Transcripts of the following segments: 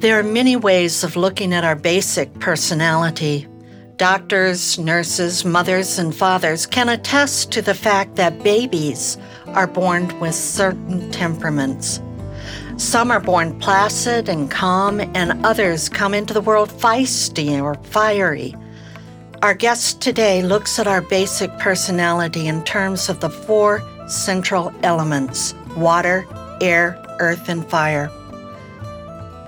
There are many ways of looking at our basic personality. Doctors, nurses, mothers, and fathers can attest to the fact that babies are born with certain temperaments. Some are born placid and calm, and others come into the world feisty or fiery. Our guest today looks at our basic personality in terms of the four central elements water, air, earth, and fire.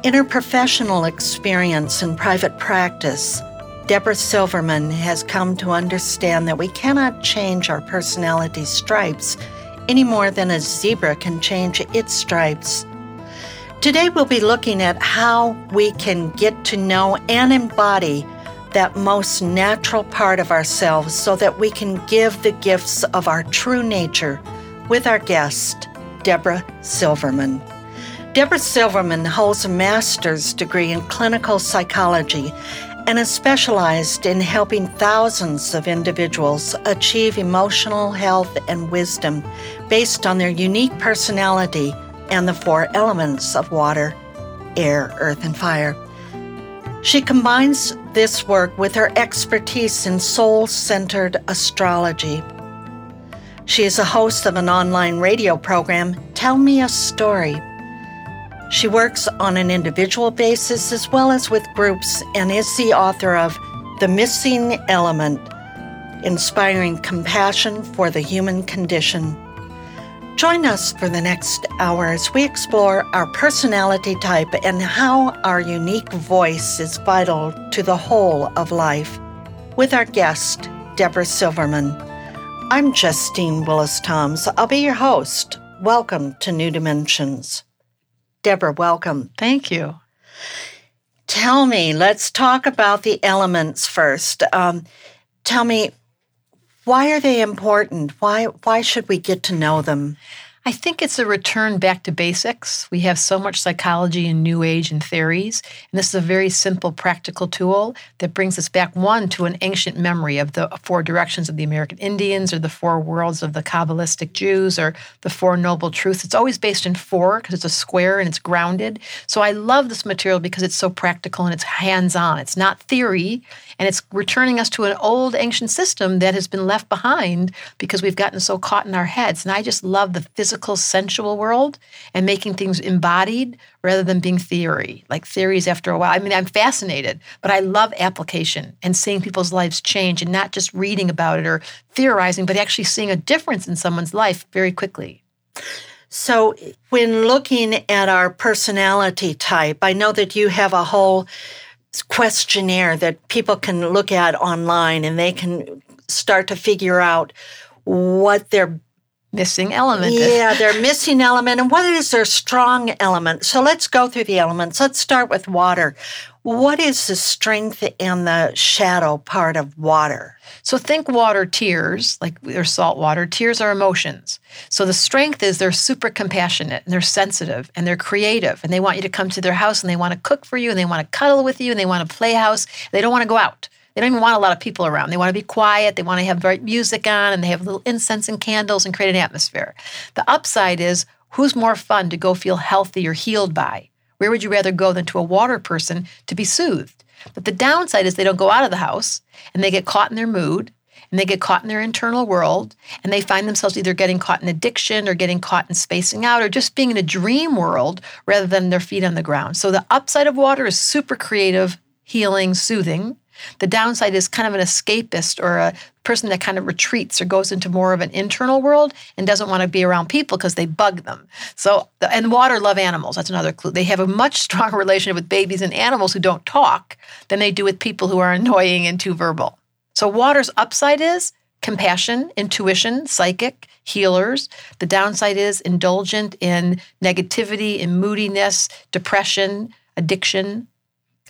In her professional experience in private practice, Debra Silverman has come to understand that we cannot change our personality stripes any more than a zebra can change its stripes. Today, we'll be looking at how we can get to know and embody that most natural part of ourselves so that we can give the gifts of our true nature with our guest, Debra Silverman. Debra Silverman holds a master's degree in clinical psychology and is specialized in helping thousands of individuals achieve emotional health and wisdom based on their unique personality and the four elements of water, air, earth, and fire. She combines this work with her expertise in soul centered astrology. She is a host of an online radio program, Tell Me a Story she works on an individual basis as well as with groups and is the author of The Missing Element Inspiring Compassion for the Human Condition. Join us for the next hour as we explore our personality type and how our unique voice is vital to the whole of life. With our guest, Debra Silverman. I'm Justine Willis Toms. I'll be your host. Welcome to New Dimensions. Debra, welcome. Thank you. Tell me, let's talk about the elements first. Um, tell me, why are they important? Why why should we get to know them? I think it's a return back to basics. We have so much psychology and new age and theories, and this is a very simple, practical tool that brings us back one to an ancient memory of the four directions of the American Indians or the four worlds of the Kabbalistic Jews or the four noble truths. It's always based in four because it's a square and it's grounded. So I love this material because it's so practical and it's hands on. It's not theory, and it's returning us to an old ancient system that has been left behind because we've gotten so caught in our heads. And I just love the physical, sensual world and making things embodied rather than being theory. Like theories after a while. I mean, I'm fascinated, but I love application and seeing people's lives change and not just reading about it or theorizing, but actually seeing a difference in someone's life very quickly. So, when looking at our personality type, I know that you have a whole questionnaire that people can look at online and they can start to figure out what their missing element yeah their missing element and what is their strong element so let's go through the elements let's start with water what is the strength and the shadow part of water so think water tears, like they're salt water. Tears are emotions. So the strength is they're super compassionate and they're sensitive and they're creative and they want you to come to their house and they want to cook for you and they want to cuddle with you and they want to play house. They don't want to go out. They don't even want a lot of people around. They want to be quiet. They want to have bright music on and they have little incense and candles and create an atmosphere. The upside is who's more fun to go feel healthy or healed by? Where would you rather go than to a water person to be soothed? But the downside is they don't go out of the house and they get caught in their mood and they get caught in their internal world and they find themselves either getting caught in addiction or getting caught in spacing out or just being in a dream world rather than their feet on the ground. So the upside of water is super creative, healing, soothing. The downside is kind of an escapist or a person that kind of retreats or goes into more of an internal world and doesn't want to be around people because they bug them. So, and water love animals. That's another clue. They have a much stronger relationship with babies and animals who don't talk than they do with people who are annoying and too verbal. So, water's upside is compassion, intuition, psychic, healers. The downside is indulgent in negativity, in moodiness, depression, addiction.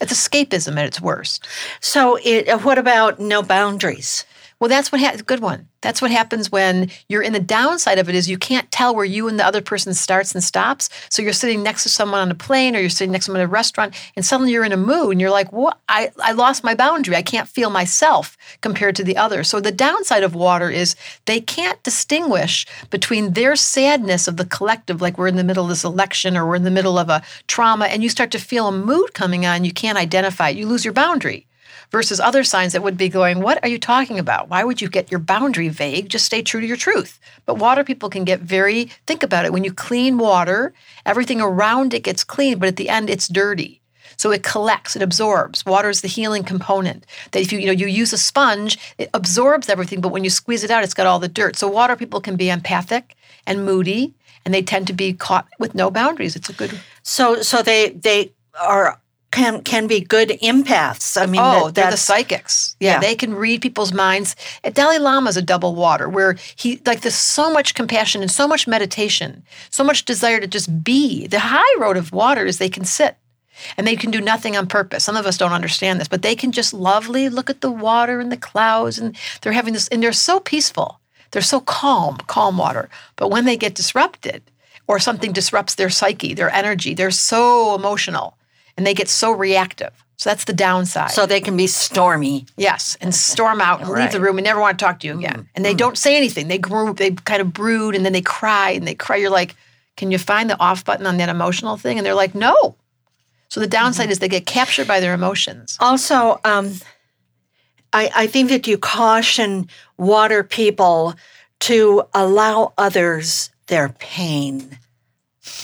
It's escapism at its worst. So, it, uh, what about no boundaries? Well, that's what ha- good one. That's what happens when you're in the downside of it is you can't tell where you and the other person starts and stops. So you're sitting next to someone on a plane or you're sitting next to someone in a restaurant and suddenly you're in a mood and you're like, what? I, I lost my boundary. I can't feel myself compared to the other. So the downside of water is they can't distinguish between their sadness of the collective, like we're in the middle of this election or we're in the middle of a trauma and you start to feel a mood coming on. You can't identify it. You lose your boundary versus other signs that would be going, What are you talking about? Why would you get your boundary vague? Just stay true to your truth. But water people can get very, think about it. When you clean water, everything around it gets clean, but at the end, it's dirty. So it collects, it absorbs. Water is the healing component. That if you you know you use a sponge, it absorbs everything, but when you squeeze it out, it's got all the dirt. So water people can be empathic and moody, and they tend to be caught with no boundaries. It's a good. So so they they are can can be good empaths. I mean, oh, that, they're the psychics. Yeah, yeah, they can read people's minds. Dalai Lama is a double water, where he like there's so much compassion and so much meditation, so much desire to just be. The high road of water is they can sit and they can do nothing on purpose. Some of us don't understand this, but they can just lovely look at the water and the clouds, and they're having this, and they're so peaceful. They're so calm, calm water. But when they get disrupted, or something disrupts their psyche, their energy, they're so emotional and they get so reactive. So that's the downside. So they can be stormy. Yes, and storm out and right. leave the room and never want to talk to you again. Mm. And they mm. don't say anything. They group, they kind of brood, and then they cry and they cry. You're like, can you find the off button on that emotional thing? And they're like, no. So the downside mm-hmm. is they get captured by their emotions. Also, um, I, I think that you caution water people to allow others their pain.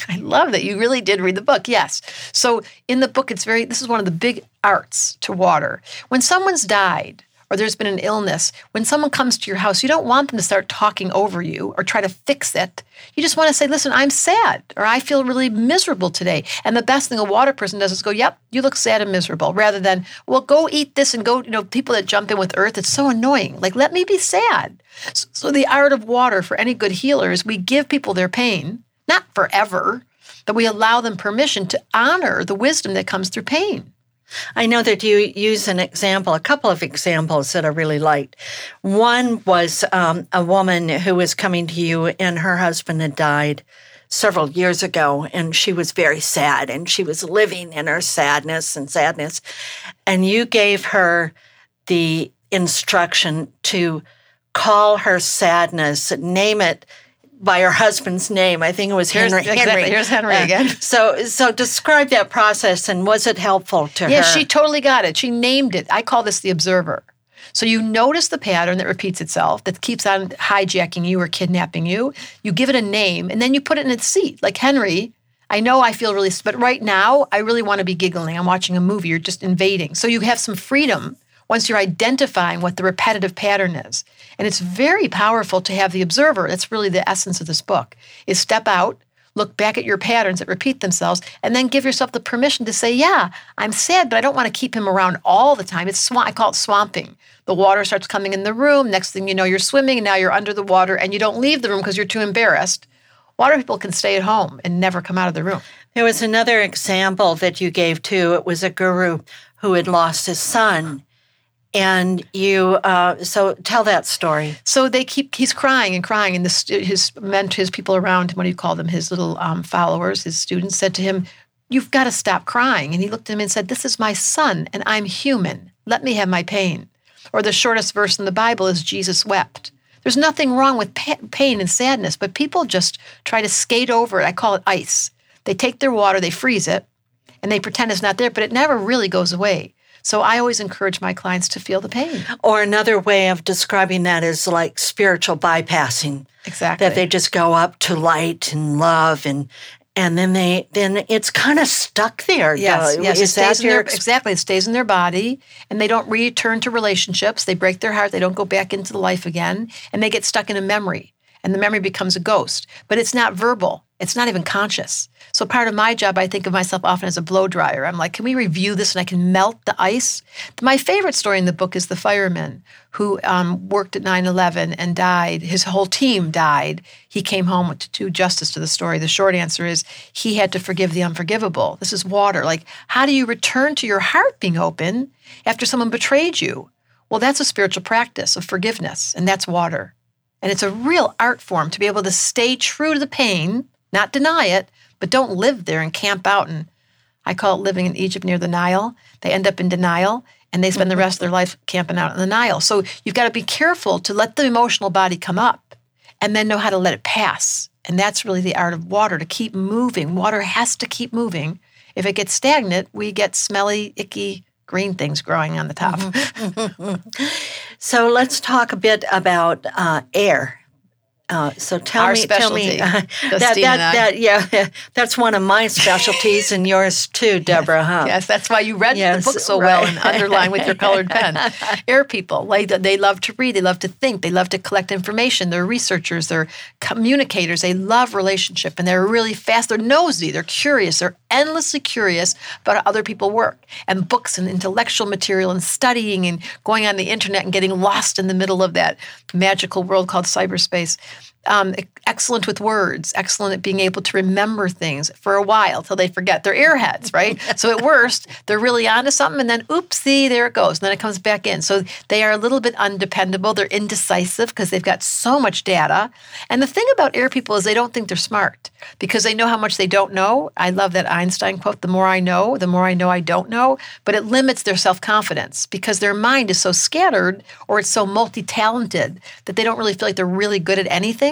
I love that you really did read the book. Yes. So in the book, it's very, this is one of the big arts to water. When someone's died, or there's been an illness, when someone comes to your house, you don't want them to start talking over you or try to fix it. You just want to say, listen, I'm sad or I feel really miserable today. And the best thing a water person does is go, yep, you look sad and miserable, rather than, well, go eat this and go, you know, people that jump in with earth, it's so annoying. Like, let me be sad. So, so the art of water for any good healer is we give people their pain not forever, but we allow them permission to honor the wisdom that comes through pain. I know that you use an example, a couple of examples that I really liked. One was um, a woman who was coming to you, and her husband had died several years ago, and she was very sad, and she was living in her sadness and sadness. And you gave her the instruction to call her sadness, name it by her husband's name. I think it was Henry. Here's, Henry. Here's Henry uh, again. So, so describe that process and was it helpful to yeah, her? Yeah, she totally got it. She named it. I call this the observer. So you notice the pattern that repeats itself, that keeps on hijacking you or kidnapping you. You give it a name, and then you put it in its seat. Like Henry, I know I feel really, but right now I really want to be giggling. I'm watching a movie. You're just invading. So you have some freedom once you're identifying what the repetitive pattern is. And it's very powerful to have the observer. That's really the essence of this book. Is step out, look back at your patterns that repeat themselves, and then give yourself the permission to say, "Yeah, I'm sad, but I don't want to keep him around all the time." It's swamp. I call it swamping. The water starts coming in the room. Next thing you know, you're swimming, and now you're under the water, and you don't leave the room because you're too embarrassed. Water people can stay at home and never come out of the room. There was another example that you gave too. It was a guru who had lost his son and you uh, so tell that story. So they keep he's crying and crying. And the, his meant his people around him what do you call them his little um, followers his students said to him you've got to stop crying. And he looked at him and said this is my son and i'm human. Let me have my pain. Or the shortest verse in the bible is jesus wept. There's nothing wrong with pain and sadness but people just try to skate over it. I call it ice. They take their water they freeze it and they pretend it's not there but it never really goes away So I always encourage my clients to feel the pain. Or another way of describing that is like spiritual bypassing. Exactly. That they just go up to light and love and and then they then it's kind of stuck there. Yes, though. yes. Is it stays in their, exactly. It stays in their body, and they don't return to relationships. They break their heart. They don't go back into the life again, and they get stuck in a memory, and the memory becomes a ghost. But it's not verbal. It's not even conscious. So part of my job, I think of myself often as a blow dryer. I'm like, can we review this and I can melt the ice? My favorite story in the book is the fireman who um, worked at 9/11 and died. His whole team died. He came home to do justice to the story. The short answer is he had to forgive the unforgivable. This is water. Like, how do you return to your heart being open after someone betrayed you? Well, that's a spiritual practice of forgiveness, and that's water. And it's a real art form to be able to stay true to the pain, not deny it, but don't live there and camp out. And I call it living in Egypt near the Nile. They end up in denial and they spend the rest of their life camping out in the Nile. So you've got to be careful to let the emotional body come up and then know how to let it pass. And that's really the art of water to keep moving. Water has to keep moving. If it gets stagnant, we get smelly, icky, green things growing on the top. So let's talk a bit about uh, air. Uh, so tell Our me, tell me uh, that, that, that, yeah, that's one of my specialties and yours too, Debra. Huh? Yes, that's why you read Yes, the book so well and underline with your colored pen. Air people, like they love to read, they love to think, they love to collect information. They're researchers, they're communicators, they love relationship, and they're really fast. They're nosy, they're curious, they're endlessly curious about how other people work, and books and intellectual material, and studying and going on the internet and getting lost in the middle of that magical world called cyberspace um, excellent with words, excellent at being able to remember things for a while till they forget. They're airheads, right? so at worst, they're really onto something, and then oopsie, there it goes, and then it comes back in. So they are a little bit undependable. They're indecisive because they've got so much data. And the thing about air people is they don't think they're smart because they know how much they don't know. I love that Einstein quote: "The more I know, the more I know I don't know." But it limits their self confidence because their mind is so scattered or it's so multi talented that they don't really feel like they're really good at anything.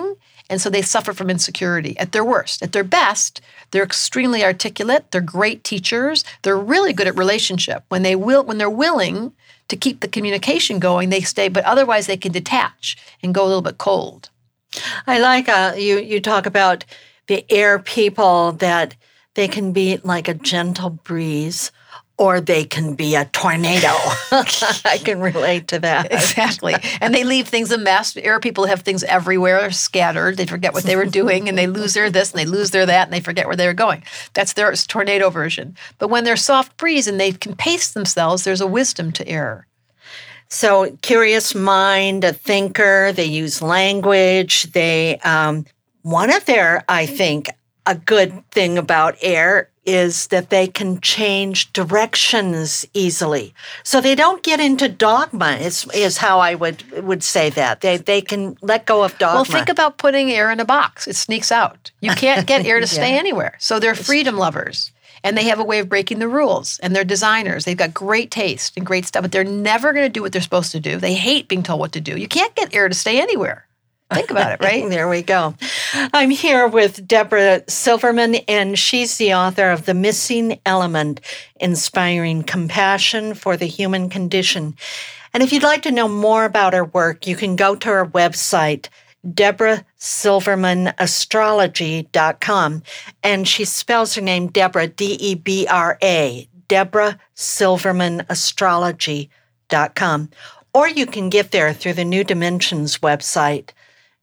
And so they suffer from insecurity at their worst. At their best, they're extremely articulate, they're great teachers, they're really good at relationship. When they will when they're willing to keep the communication going, they stay, but otherwise they can detach and go a little bit cold. I like uh, you. You talk about the air people that they can be like a gentle breeze, or they can be a tornado. I can relate to that. Exactly. and they leave things a mess. Air people have things everywhere, scattered. They forget what they were doing and they lose their this and they lose their that and they forget where they were going. That's their tornado version. But when they're soft breeze and they can pace themselves, there's a wisdom to air. So, curious mind, a thinker. They use language. They um, one of their, I think, a good thing about air is that they can change directions easily. So they don't get into dogma. Is is how I would would say that they they can let go of dogma. Well, think about putting air in a box. It sneaks out. You can't get air to stay Yeah. anywhere. So they're freedom lovers. And they have a way of breaking the rules. And they're designers. They've got great taste and great stuff, but they're never going to do what they're supposed to do. They hate being told what to do. You can't get air to stay anywhere. Think about it, right? There we go. I'm here with Debra Silverman, and she's the author of The Missing Element Inspiring Compassion for the Human Condition. And if you'd like to know more about her work, you can go to her website, DebraSilvermanAstrology.com. And she spells her name Debra, D E B R A, Debra Silverman Astrology.com. Or you can get there through the New Dimensions website,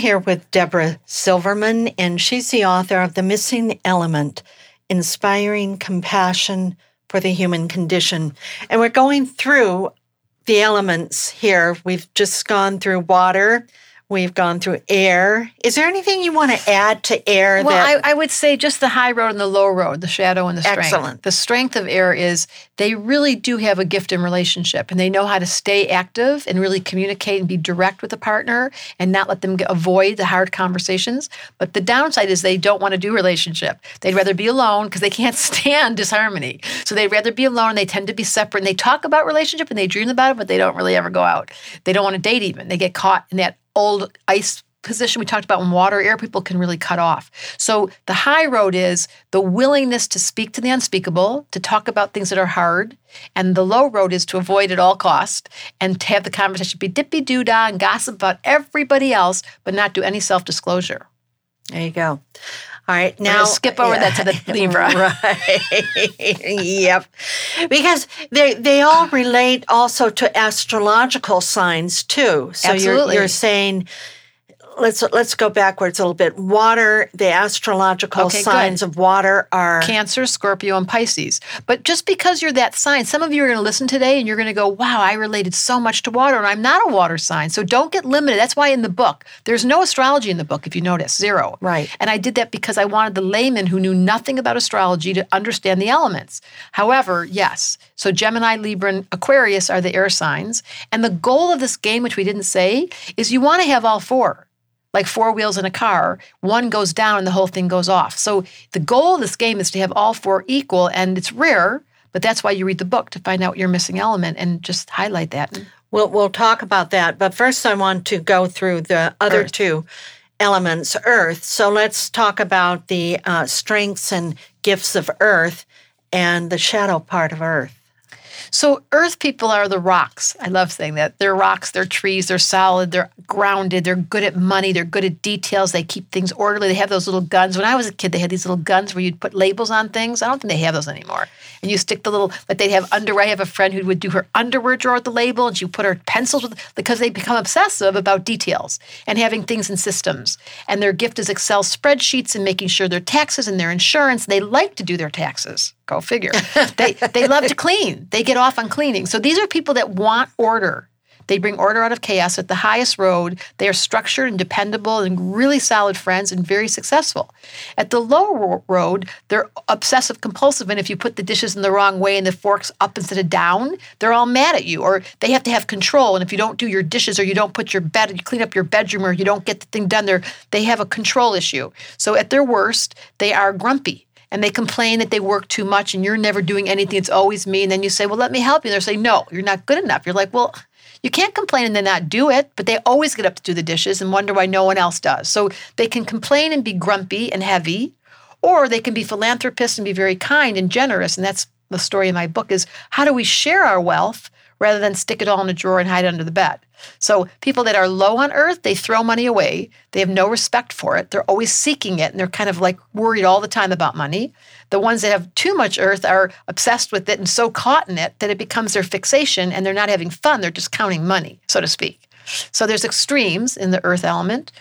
Here with Debra Silverman, and she's the author of The Missing Element Inspiring Compassion for the Human Condition. And we're going through the elements here. We've just gone through water, We've gone through air. Is there anything you want to add to air? Well, that... I, I, would say just the high road and the low road, the shadow and the strength. Excellent. The strength of air is they really do have a gift in relationship and they know how to stay active and really communicate and be direct with a partner and not let them avoid the hard conversations. But the downside is they don't want to do relationship. They'd rather be alone because they can't stand disharmony. So they'd rather be alone. They tend to be separate and they talk about relationship and they dream about it, but they don't really ever go out. They don't want to date even. They get caught in that old ice position we talked about in water air people can really cut off. So the high road is the willingness to speak to the unspeakable to talk about things that are hard and the low road is to avoid at all cost and to have the conversation be dippy doo dah and gossip about everybody else but not do any self-disclosure. There you go all right, now skip over yeah, that to the Libra. Right. yep. Because they they all relate also to astrological signs too. So Absolutely. you're you're saying let's let's go backwards a little bit. Water, the astrological okay, signs good. of water are Cancer, Scorpio, and Pisces. But just because you're that sign, some of you are going to listen today and you're going to go, "Wow, I related so much to water, and I'm not a water sign." So don't get limited. That's why in the book there's no astrology in the book. If you notice, zero. Right. And I did that because I wanted the layman who knew nothing about astrology to understand the elements. However, yes. So Gemini, Libra, and Aquarius are the air signs, and the goal of this game, which we didn't say, is you want to have all four like four wheels in a car, one goes down and the whole thing goes off. So the goal of this game is to have all four equal, and it's rare, but that's why you read the book to find out your missing element and just highlight that. We'll we'll talk about that, but first I want to go through the other Earth. two elements, Earth. So let's talk about the uh, strengths and gifts of Earth and the shadow part of Earth. So, earth people are the rocks. I love saying that. They're rocks, they're trees, they're solid, they're grounded, they're good at money, they're good at details, they keep things orderly. They have those little guns. When I was a kid, they had these little guns where you'd put labels on things. I don't think they have those anymore. And you stick the little, but they'd have underwear. I have a friend who would do her underwear drawer with the label and she put her pencils with, because they become obsessive about details and having things in systems. And their gift is Excel spreadsheets and making sure their taxes and their insurance, they like to do their taxes. Go figure. they they love to clean. They get off on cleaning. So these are people that want order. They bring order out of chaos at the highest road. They are structured and dependable and really solid friends and very successful. At the lower road, they're obsessive compulsive. And if you put the dishes in the wrong way and the forks up instead of down, they're all mad at you or they have to have control. And if you don't do your dishes or you don't put your bed, you clean up your bedroom or you don't get the thing done there, they have a control issue. So at their worst, they are grumpy and they complain that they work too much and you're never doing anything. It's always me. And then you say, Well, let me help you. And they're saying, No, you're not good enough. You're like, Well, you can't complain and then not do it, but they always get up to do the dishes and wonder why no one else does. So they can complain and be grumpy and heavy, or they can be philanthropists and be very kind and generous. And that's the story in my book is how do we share our wealth rather than stick it all in a drawer and hide under the bed. So people that are low on earth, they throw money away. They have no respect for it. They're always seeking it and they're kind of like worried all the time about money. The ones that have too much earth are obsessed with it and so caught in it that it becomes their fixation and they're not having fun. They're just counting money, so to speak. So there's extremes in the earth element.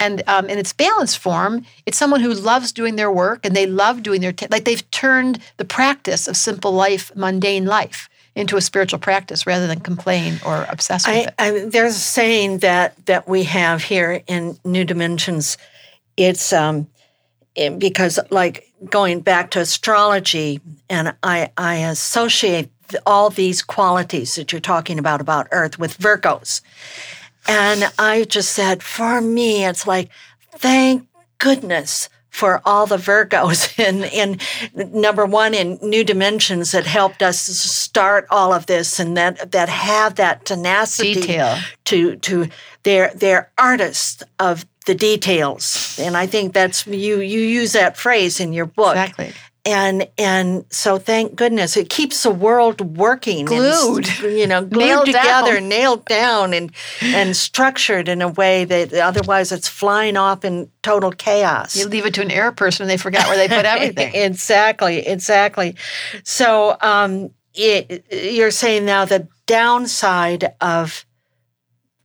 And um, in its balanced form, it's someone who loves doing their work and they love doing their, t- like they've turned the practice of simple life, mundane life into a spiritual practice rather than complain or obsess with I, it. I, there's a saying that that we have here in New Dimensions. It's um, it, because like going back to astrology, and I I associate all these qualities that you're talking about about Earth with Virgos, and I just said for me, it's like thank goodness for all the Virgos in, in number one in New Dimensions that helped us start all of this and that that have that tenacity Detail. to to they're they're artists of the details. And I think that's you you use that phrase in your book. Exactly and and so thank goodness it keeps the world working glued. and, you know glued nailed together down. nailed down and and structured in a way that otherwise it's flying off in total chaos. You leave it to an air person and they forgot where they put everything. Exactly exactly. So um, it, you're saying now the downside of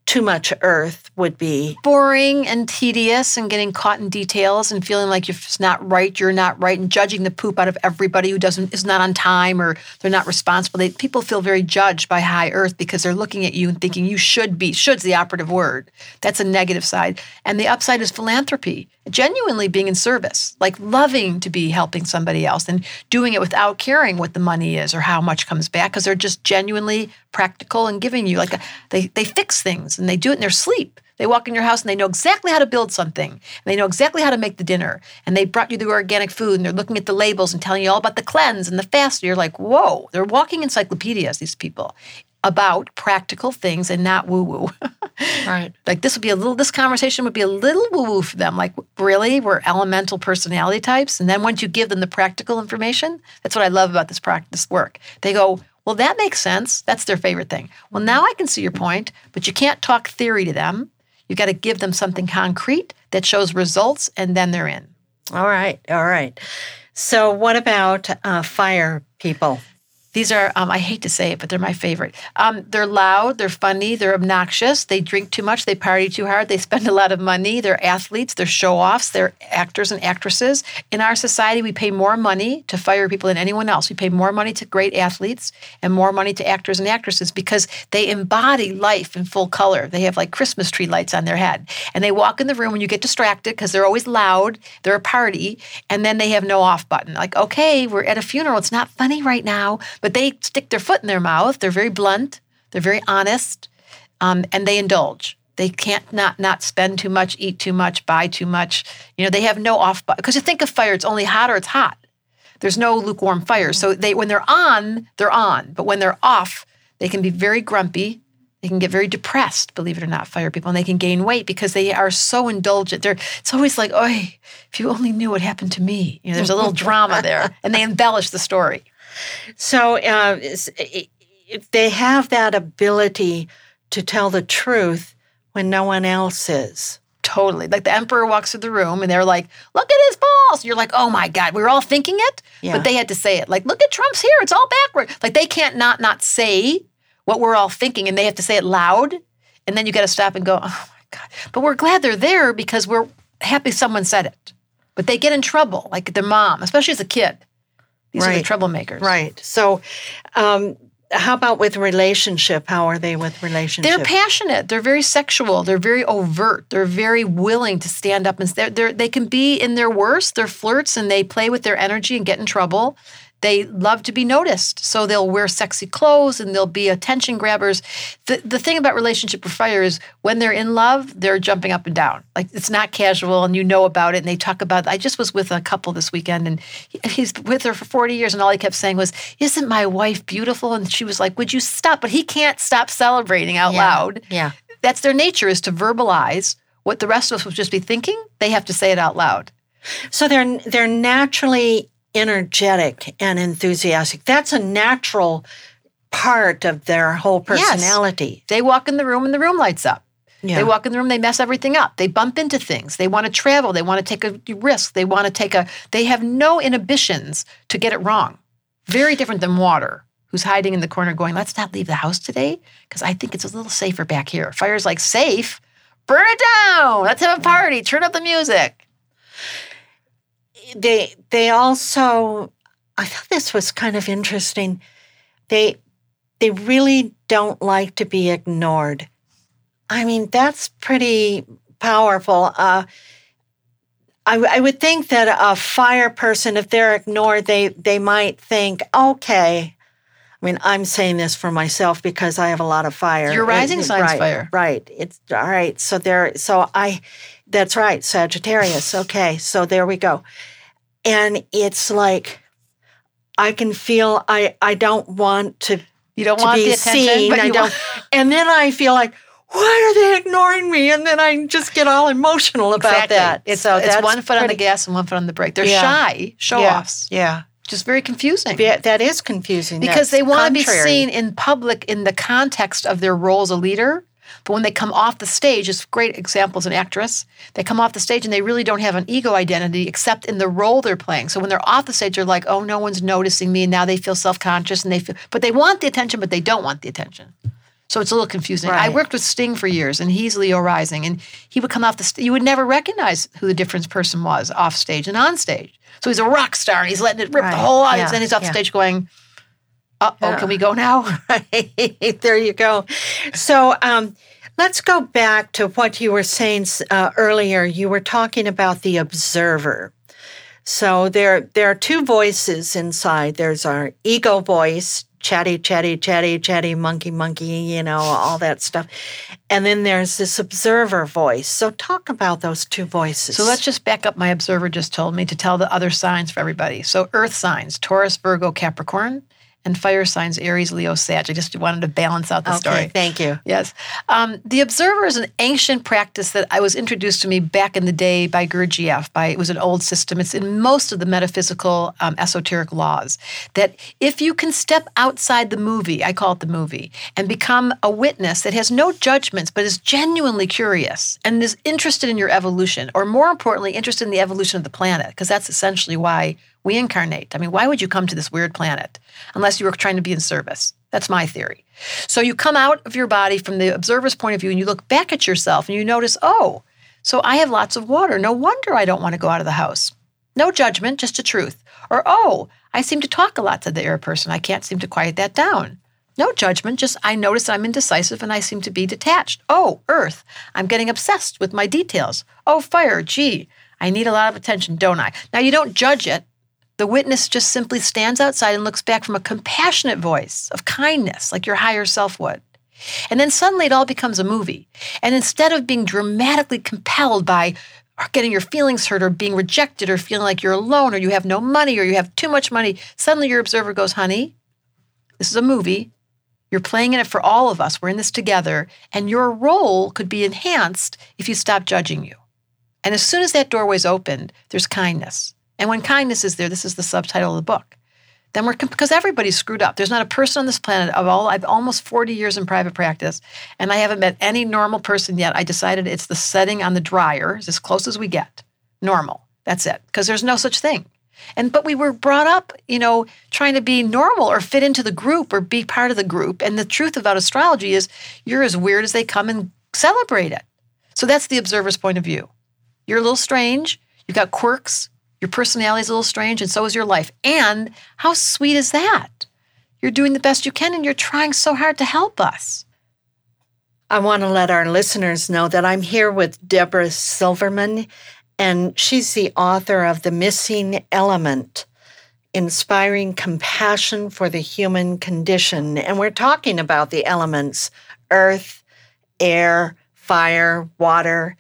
too much earth would be boring and tedious and getting caught in details and feeling like if it's not right, you're not right and judging the poop out of everybody who doesn't is not on time or they're not responsible. They, people feel very judged by high earth because they're looking at you and thinking you should be. Should's the operative word. That's a negative side. And the upside is philanthropy, genuinely being in service, like loving to be helping somebody else and doing it without caring what the money is or how much comes back because they're just genuinely practical and giving you like a, they they fix things and they do it in their sleep. They walk in your house and they know exactly how to build something. And they know exactly how to make the dinner. And they brought you the organic food and they're looking at the labels and telling you all about the cleanse and the fast. You're like, whoa, they're walking encyclopedias, these people, about practical things and not woo woo. right. Like this would be a little, this conversation would be a little woo woo for them. Like, really? We're elemental personality types. And then once you give them the practical information, that's what I love about this practice work. They go, well, that makes sense. That's their favorite thing. Well, now I can see your point, but you can't talk theory to them. You've got to give them something concrete that shows results, and then they're in. All right. All right. So, what about uh, fire people? These are, um, I hate to say it, but they're my favorite. Um, they're loud, they're funny, they're obnoxious, they drink too much, they party too hard, they spend a lot of money, they're athletes, they're show offs, they're actors and actresses. In our society, we pay more money to fire people than anyone else. We pay more money to great athletes and more money to actors and actresses because they embody life in full color. They have like Christmas tree lights on their head. And they walk in the room and you get distracted because they're always loud, they're a party, and then they have no off button. Like, okay, we're at a funeral, it's not funny right now but they stick their foot in their mouth. They're very blunt. They're very honest, um, and they indulge. They can't not not spend too much, eat too much, buy too much. You know, they have no off because you think of fire, it's only hot or it's hot. There's no lukewarm fire. So they when they're on, they're on. But when they're off, they can be very grumpy. They can get very depressed, believe it or not, fire people, and they can gain weight because they are so indulgent. They're it's always like, oh, if you only knew what happened to me. You know, there's a little drama there, and they embellish the story. So uh, they have that ability to tell the truth when no one else is. Totally. Like the emperor walks through the room and they're like, look at his balls. You're like, oh my God, we were all thinking it, yeah. but they had to say it. Like, look at Trump's hair. It's all backward. Like they can't not not say what we're all thinking and they have to say it loud. And then you got to stop and go, oh my God. But we're glad they're there because we're happy someone said it. But they get in trouble, like their mom, especially as a kid. These right. are the troublemakers. Right. So, um, how about with relationship? How are they with relationship? They're passionate. They're very sexual. They're very overt. They're very willing to stand up and they're, they can be in their worst. They're flirts and they play with their energy and get in trouble. They love to be noticed, so they'll wear sexy clothes and they'll be attention grabbers. The the thing about relationship with fire is when they're in love, they're jumping up and down. Like it's not casual, and you know about it. And they talk about. I just was with a couple this weekend, and he's with her for forty years, and all he kept saying was, "Isn't my wife beautiful?" And she was like, "Would you stop?" But he can't stop celebrating out yeah. loud. Yeah, that's their nature is to verbalize what the rest of us would just be thinking. They have to say it out loud. So they're they're naturally energetic and enthusiastic. That's a natural part of their whole personality. Yes. They walk in the room and the room lights up. Yeah. They walk in the room, they mess everything up. They bump into things. They want to travel. They want to take a risk. They want to take a, they have no inhibitions to get it wrong. Very different than water, who's hiding in the corner going, let's not leave the house today because I think it's a little safer back here. Fire's like, safe? Burn it down. Let's have a party. Turn up the music they they also I thought this was kind of interesting. They they really don't like to be ignored. I mean, that's pretty powerful. Uh, I, I would think that a fire person, if they're ignored, they they might think, okay. I mean, I'm saying this for myself because I have a lot of fire. Your rising it, signs right, fire, right? It's all right. So there. So I, that's right, Sagittarius. Okay, so there we go and it's like I can feel I I don't want to you don't to want be the attention, seen. but I don't. And then I feel like why are they ignoring me? And then I just get all emotional about exactly. that. It's, so it's one foot pretty... on the gas and one foot on the brake. They're yeah. shy, show yeah. offs. Yeah. Just very confusing. Yeah, that is confusing. Because That's they want contrary. to be seen in public in the context of their role as a leader but when they come off the stage, it's great examples an actress. They come off the stage and they really don't have an ego identity except in the role they're playing. So when they're off the stage, they're like, oh, no one's noticing me. And now they feel self conscious and they feel, but they want the attention, but they don't want the attention. So it's a little confusing. I worked with Sting for years, and he's Leo rising, and he would come off the. St- you would never recognize who the different person was off stage and on stage. So he's a rock star, and he's letting it rip Right. the whole audience. Yeah. Then he's off Yeah. stage going, "Uh oh, Yeah. can we go now?" There you go. So um, let's go back to what you were saying uh, earlier. You were talking about the observer. So there, there are two voices inside. There's our ego voice, chatty, chatty, chatty, chatty, monkey, monkey, you know, all that stuff. And then there's this observer voice. So talk about those two voices. So let's just back up. My observer just told me to tell the other signs for everybody. So Earth signs: Taurus, Virgo, Capricorn, and fire signs: Aries, Leo, Sag. I just wanted to balance out the Okay, story. thank you. Yes. Um, the observer is an ancient practice that I was introduced to me back in the day by Gurdjieff. By it was an old system. It's in most of the metaphysical um, esoteric laws that if you can step outside the movie, I call it the movie, and become a witness that has no judgments but is genuinely curious and is interested in your evolution, or more importantly, interested in the evolution of the planet, because that's essentially why we incarnate. I mean, why would you come to this weird planet unless you were trying to be in service? That's my theory. So you come out of your body from the observer's point of view and you look back at yourself and you notice, oh, so I have lots of water. No wonder I don't want to go out of the house. No judgment, just a truth. Or, oh, I seem to talk a lot to the air person. I can't seem to quiet that down. No judgment, just I notice I'm indecisive and I seem to be detached. Oh, earth, I'm getting obsessed with my details. Oh, fire, gee, I need a lot of attention, don't I? Now, you don't judge it. The witness just simply stands outside and looks back from a compassionate voice of kindness, like your higher self would. And then suddenly it all becomes a movie. And instead of being dramatically compelled by getting your feelings hurt or being rejected or feeling like you're alone or you have no money or you have too much money, suddenly your observer goes, honey, this is a movie. You're playing in it for all of us. We're in this together. And your role could be enhanced if you stop judging you. And as soon as that doorway's opened, there's kindness. And when kindness is there, this is the subtitle of the book. Then we're because everybody's screwed up. There's not a person on this planet of all I've almost 40 years in private practice, and I haven't met any normal person yet. I decided it's the setting on the dryer, is as close as we get. Normal. That's it. Because there's no such thing. And but we were brought up, you know, trying to be normal or fit into the group or be part of the group. And the truth about astrology is you're as weird as they come and celebrate it. So that's the observer's point of view. You're a little strange. You've got quirks. Your personality is a little strange, and so is your life. And how sweet is that? You're doing the best you can, and you're trying so hard to help us. I want to let our listeners know that I'm here with Debra Silverman, and she's the author of The Missing Element Inspiring Compassion for the Human Condition. And we're talking about the elements earth, air, fire, water,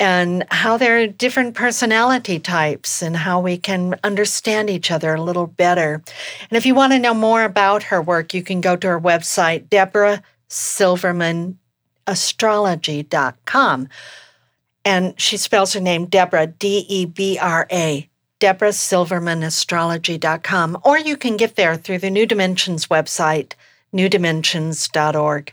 and how there are different personality types and how we can understand each other a little better. And if you want to know more about her work, you can go to her website, Debra Silverman astrology.com. And she spells her name Debra, D E B R A, Debra Silverman astrology.com. Or you can get there through the New Dimensions website, newdimensions.org.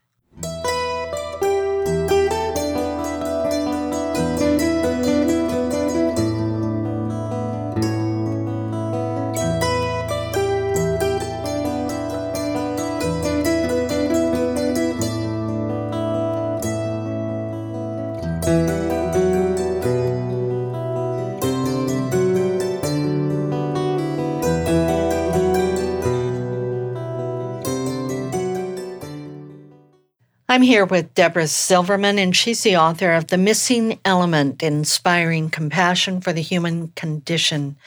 I'm here with Debra Silverman, and she's the author of The Missing Element Inspiring Compassion for the Human Condition.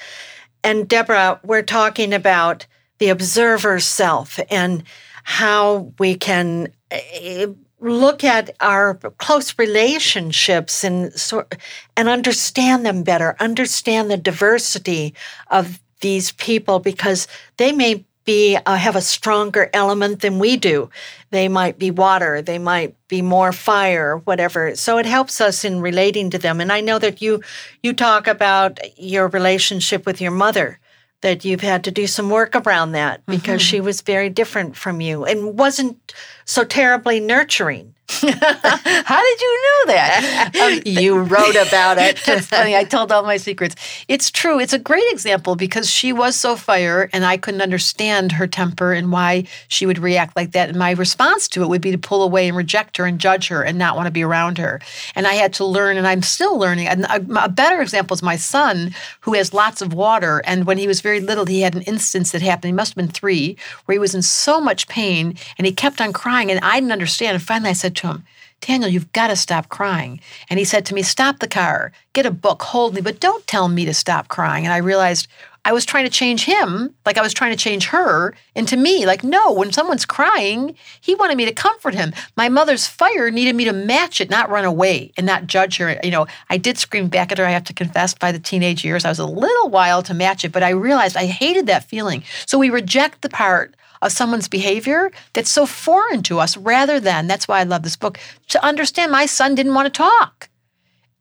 And Debra, we're talking about the observer self and how we can eh, look at our close relationships and sort and understand them better, understand the diversity of these people because they may be uh, have a stronger element than we do. They might be water, they might be more fire, whatever. So it helps us in relating to them. And I know that you you talk about your relationship with your mother that you've had to do some work around that because she was very different from you and wasn't so terribly nurturing. How did you know that? Um, you wrote about it. That's funny. I told all my secrets. It's true. It's a great example because she was so fire and I couldn't understand her temper and why she would react like that. And my response to it would be to pull away and reject her and judge her and not want to be around her. And I had to learn, and I'm still learning. And a, a better example is my son, who has lots of water. And when he was very little, he had an instance that happened. He must have been three, where he was in so much pain and he kept on crying. And I didn't understand. And finally, I said to him, Daniel, you've got to stop crying. And he said to me, Stop the car, get a book, hold me, but don't tell me to stop crying. And I realized I was trying to change him, like I was trying to change her into me. Like, no, when someone's crying, he wanted me to comfort him. My mother's fire needed me to match it, not run away and not judge her. You know, I did scream back at her, I have to confess, by the teenage years. I was a little wild to match it, but I realized I hated that feeling. So we reject the part of someone's behavior that's so foreign to us rather than, that's why I love this book, to understand my son didn't want to talk.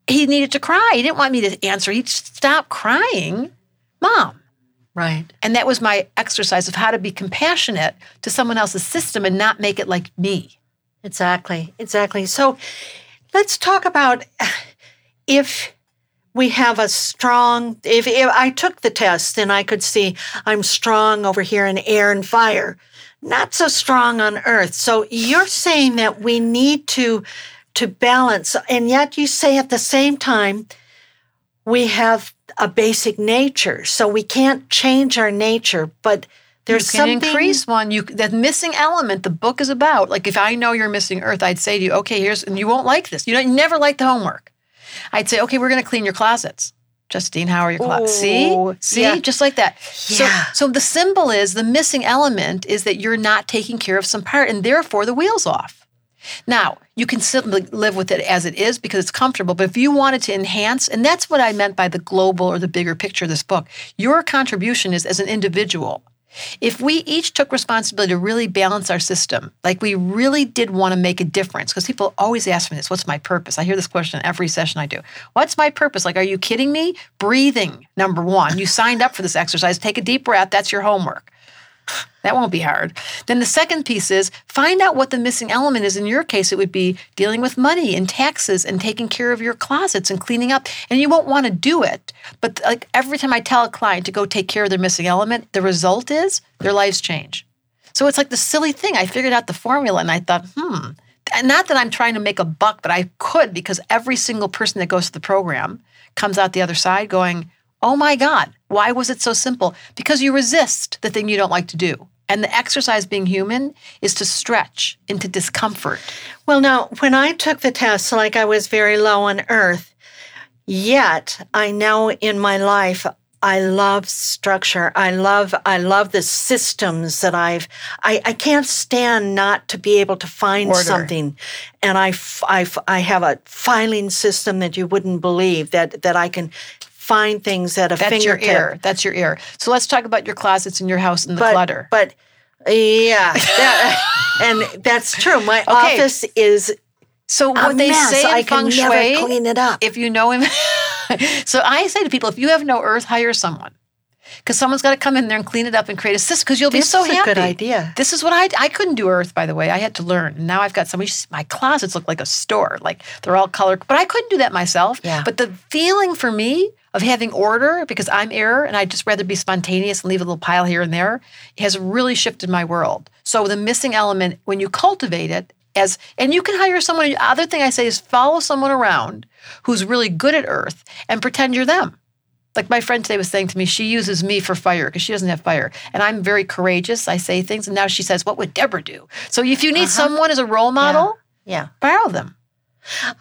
He needed to cry. He didn't want me to answer. He stopped crying. Mom. Right. And that was my exercise of how to be compassionate to someone else's system and not make it like me. Exactly. Exactly. So let's talk about if we have a strong if, if i took the test and i could see i'm strong over here in air and fire not so strong on earth so you're saying that we need to to balance and yet you say at the same time we have a basic nature so we can't change our nature but there's you can something increase one. You that missing element the book is about. Like if I know you're missing Earth, I'd say to you, okay, here's and you won't like this. You know, you never like the homework. I'd say, okay, we're going to clean your closets. Justine, how are your closets? See, see, yeah. just like that. Yeah. So, so the symbol is the missing element is that you're not taking care of some part, and therefore the wheels off. Now, you can simply live with it as it is because it's comfortable. But if you wanted to enhance, and that's what I meant by the global or the bigger picture of this book, your contribution is as an individual. If we each took responsibility to really balance our system, like we really did want to make a difference, because people always ask me this what's my purpose? I hear this question every session I do. What's my purpose? Like, are you kidding me? Breathing, number one. You signed up for this exercise. Take a deep breath. That's your homework. That won't be hard. Then the second piece is find out what the missing element is. In your case, it would be dealing with money and taxes and taking care of your closets and cleaning up. And you won't want to do it. But like every time I tell a client to go take care of their missing element, the result is their lives change. So it's like the silly thing. I figured out the formula and I thought, hmm, not that I'm trying to make a buck, but I could because every single person that goes to the program comes out the other side going, oh my God, why was it so simple? Because you resist the thing you don't like to do. And the exercise being human is to stretch into discomfort. Well, now, when I took the test, like I was very low on earth, yet I know in my life, I love structure. I love, I love the systems that I've, I, I can't stand not to be able to find Order. something. And I, f- I, f- I have a filing system that you wouldn't believe that, that I can find things at a That's your ear. That's your ear. So let's talk about your closets in your house and the but, clutter. But yeah, that, and that's true. My Okay. office is So a what they mess. say in I can feng never clean it up. if you know him. so I say to people, if you have no earth, hire someone. Because someone's got to come in there and clean it up and create a system. Because you'll be so is a happy. good idea. This is what I I couldn't do earth, by the way. I had to learn. And now I've got somebody. My closets look like a store. Like they're all colored. But I couldn't do that myself. Yeah. But the feeling for me of having order, because I'm error and I'd just rather be spontaneous and leave a little pile here and there, has really shifted my world. So the missing element, when you cultivate it, as and you can hire someone. The other thing I say is follow someone around who's really good at earth and pretend you're them. Like my friend today was saying to me, she uses me for fire because she doesn't have fire. And I'm very courageous. I say things. And now she says, What would Debra do? So if you need uh-huh. someone as a role model, yeah. borrow them.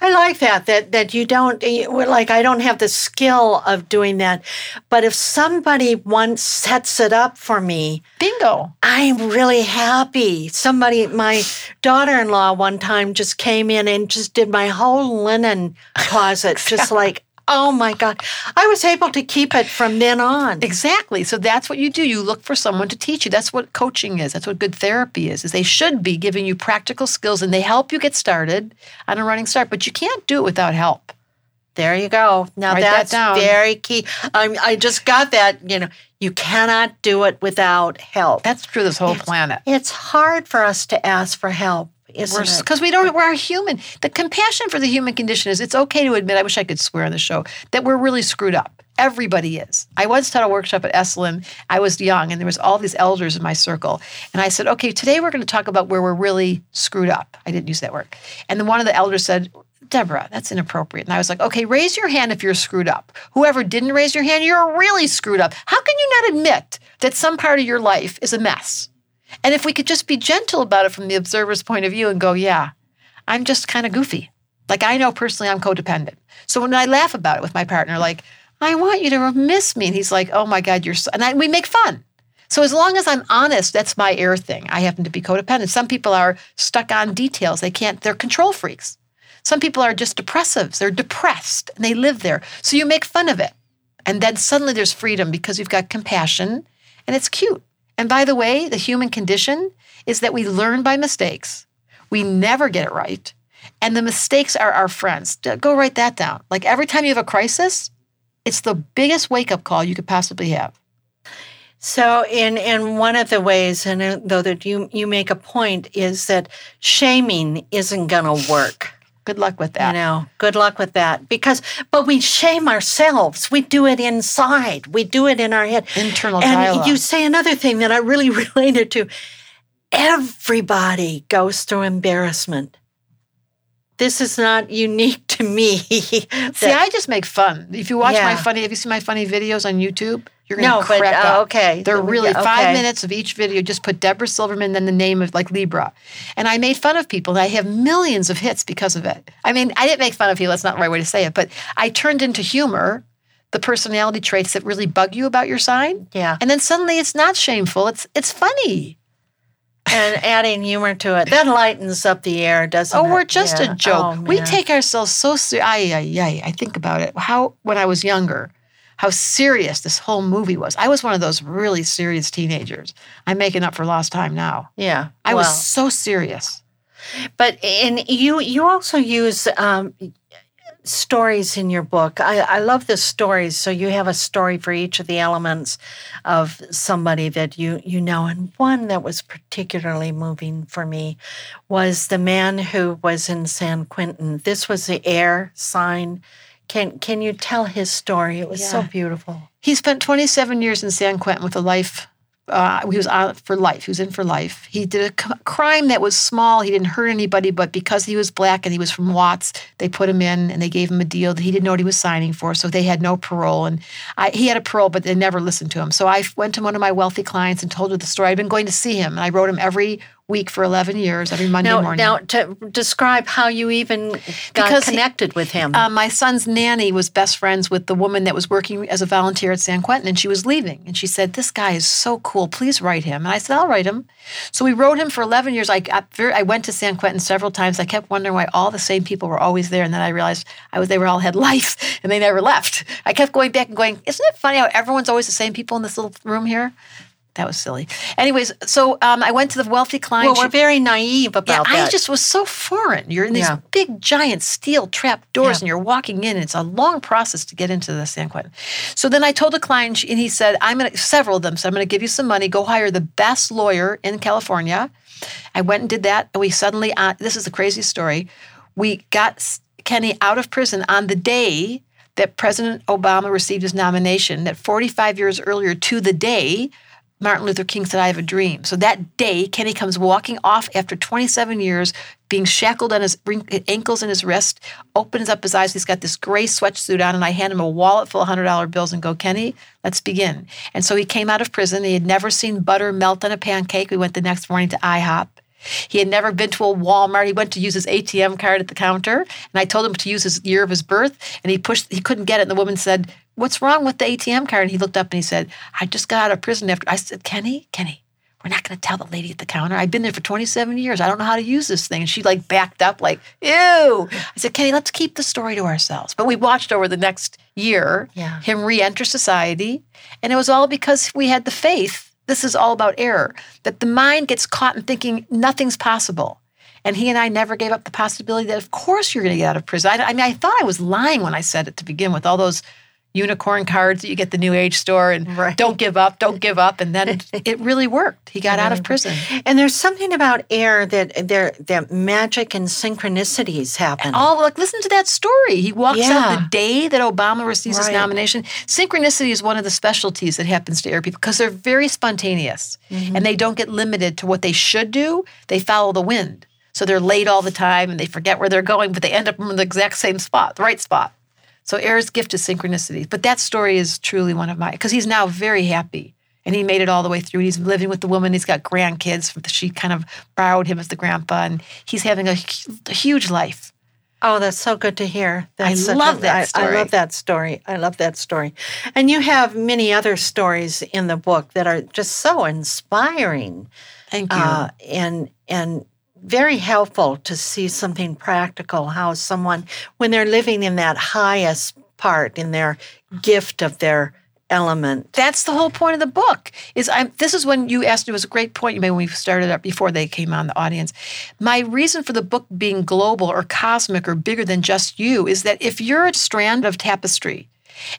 I like that that that you don't eh, like I don't have the skill of doing that, but if somebody once sets it up for me, Bingo. I'm really happy. Somebody, my daughter-in-law, one time just came in and just did my whole linen closet, just like oh my god, I was able to keep it from then on. Exactly. So that's what you do. You look for someone to teach you. That's what coaching is. That's what good therapy is. Is they should be giving you practical skills and they help you get started on a running start. But you can't do it without help. There you go. Now Write that's down. very key. I'm, I just got that. You know, you cannot do it without help. That's true. This whole planet. It's hard for us to ask for help. Isn't? Because we don't, we're human. The compassion for the human condition is it's okay to admit, I wish I could swear on the show, that we're really screwed up. Everybody is. I once taught a workshop at Esalen. I was young and there was all these elders in my circle. And I said, okay, today we're going to talk about where we're really screwed up. I didn't use that word. And then one of the elders said, Debra, that's inappropriate. And I was like, okay, raise your hand if you're screwed up. Whoever didn't raise your hand, you're really screwed up. How can you not admit that some part of your life is a mess? And if we could just be gentle about it from the observer's point of view and go, yeah, I'm just kind of goofy. Like I know personally I'm codependent. So when I laugh about it with my partner, like, I want you to miss me. And he's like, oh my God, you're so, and I, we make fun. So as long as I'm honest, that's my air thing. I happen to be codependent. Some people are stuck on details. They can't, they're control freaks. Some people are just depressives. They're depressed and they live there. So you make fun of it. And then suddenly there's freedom because you've got compassion and it's cute. And by the way, the human condition is that we learn by mistakes. We never get it right. And the mistakes are our friends. Go write that down. Like every time you have a crisis, it's the biggest wake up call you could possibly have. So, in in one of the ways, and uh, though that you you make a point, is that shaming isn't going to work. Good luck with that. You know, good luck with that. Because, but we shame ourselves. We do it inside. We do it in our head. Internal and dialogue. you say another thing that I really related to. Everybody goes through embarrassment. This is not unique to me. See, I just make fun. If you watch my funny, have you seen my funny videos on YouTube? You're gonna No, but, uh, up. okay. They're really Yeah, five minutes of each video. Just put Debra Silverman, then the name of like Libra, and I made fun of people. And I have millions of hits because of it. I mean, I didn't make fun of you. That's not the right way to say it, but I turned into humor the personality traits that really bug you about your sign. Yeah. And then suddenly it's not shameful. It's it's funny. and adding humor to it that lightens up the air, doesn't Oh, it? Oh we're just Yeah. a joke. Oh, we take ourselves so serious. Ay, ay, ay. I think about it. How, when I was younger, how serious this whole movie was. I was one of those really serious teenagers. I'm making up for lost time now. Yeah, I well, was so serious. But and you you also use um, stories in your book. I, I love the stories. So you have a story for each of the elements of somebody that you you know. And one that was particularly moving for me was the man who was in San Quentin. This was the air sign. Can can you tell his story? It was so beautiful. He spent 27 years in San Quentin with a life. Uh, he was on for life. He was in for life. He did a c- crime that was small. He didn't hurt anybody, but because he was black and he was from Watts, they put him in and they gave him a deal that he didn't know what he was signing for. So they had no parole, and I, he had a parole, but they never listened to him. So I went to one of my wealthy clients and told her the story. I'd been going to see him, and I wrote him every week for 11 years, every Monday Now, morning. now to describe how you even got Because he- connected with him. Uh, my son's nanny was best friends with the woman that was working as a volunteer at San Quentin, and she was leaving. And she said, "This guy is so cool. Please write him." And I said, "I'll write him." So we wrote him for 11 years. I very, I went to San Quentin several times. I kept wondering why all the same people were always there, and then I realized I was they were all had life and they never left. I kept going back and going, "Isn't it funny how everyone's always the same people in this little room here?" That was silly. Anyways, so um, I went to the wealthy client. Well, we're very naive about yeah, that. I just was so foreign. You're in these Yeah. big, giant steel trap doors, Yeah. and you're walking in. It's a long process to get into the San Quentin. So then I told the client, and he said, "I'm going to several of them. So I'm going to give you some money. Go hire the best lawyer in California." I went and did that, and we suddenly. Uh, this is the craziest story. We got Kenny out of prison on the day that President Obama received his nomination. That 45 years earlier to the day. Martin Luther King said, I have a dream. So that day, Kenny comes walking off after 27 years, being shackled on his ankles and his wrist, opens up his eyes. He's got this gray sweatsuit on, and I hand him a wallet full of $100 bills and go, Kenny, let's begin. And so he came out of prison. He had never seen butter melt on a pancake. We went the next morning to IHOP. He had never been to a Walmart. He went to use his ATM card at the counter, and I told him to use his year of his birth, and he pushed. He couldn't get it, and the woman said, "What's wrong with the ATM card?" And he looked up and he said, "I just got out of prison after." I said, "Kenny, Kenny, we're not going to tell the lady at the counter. I've been there for 27 years. I don't know how to use this thing." And she like backed up, like, "Ew." I said, "Kenny, let's keep the story to ourselves." But we watched over the next year Yeah. him re-enter society, and it was all because we had the faith this is all about error that the mind gets caught in thinking nothing's possible and he and i never gave up the possibility that of course you're going to get out of prison I, I mean i thought i was lying when i said it to begin with all those unicorn cards that you get at the New Age store and Right. don't give up, don't give up. And then it really worked. He got out of prison. And there's something about air that there that magic and synchronicities happen. Oh, like listen to that story. He walks out the day that Obama receives his nomination. Synchronicity is one of the specialties that happens to air people because they're very spontaneous Mm-hmm. and they don't get limited to what they should do. They follow the wind. So they're late all the time and they forget where they're going, but they end up in the exact same spot, the right spot. So air's gift is synchronicity. But that story is truly one of my because he's now very happy. And he made it all the way through. He's living with the woman. He's got grandkids. She kind of borrowed him as the grandpa, and he's having a, a huge life. Oh, that's so good to hear. That's such love a- that I- I, love that story. I love that story. And you have many other stories in the book that are just so inspiring Thank you. uh, and and very helpful to see something practical. How someone, when they're living in that highest part, in their gift of their element, That's the whole point of the book. Is I'm. This is when you asked. It was a great point you made when we started up before they came on the audience. My reason for the book being global or cosmic or bigger than just you is that if you're a strand of tapestry,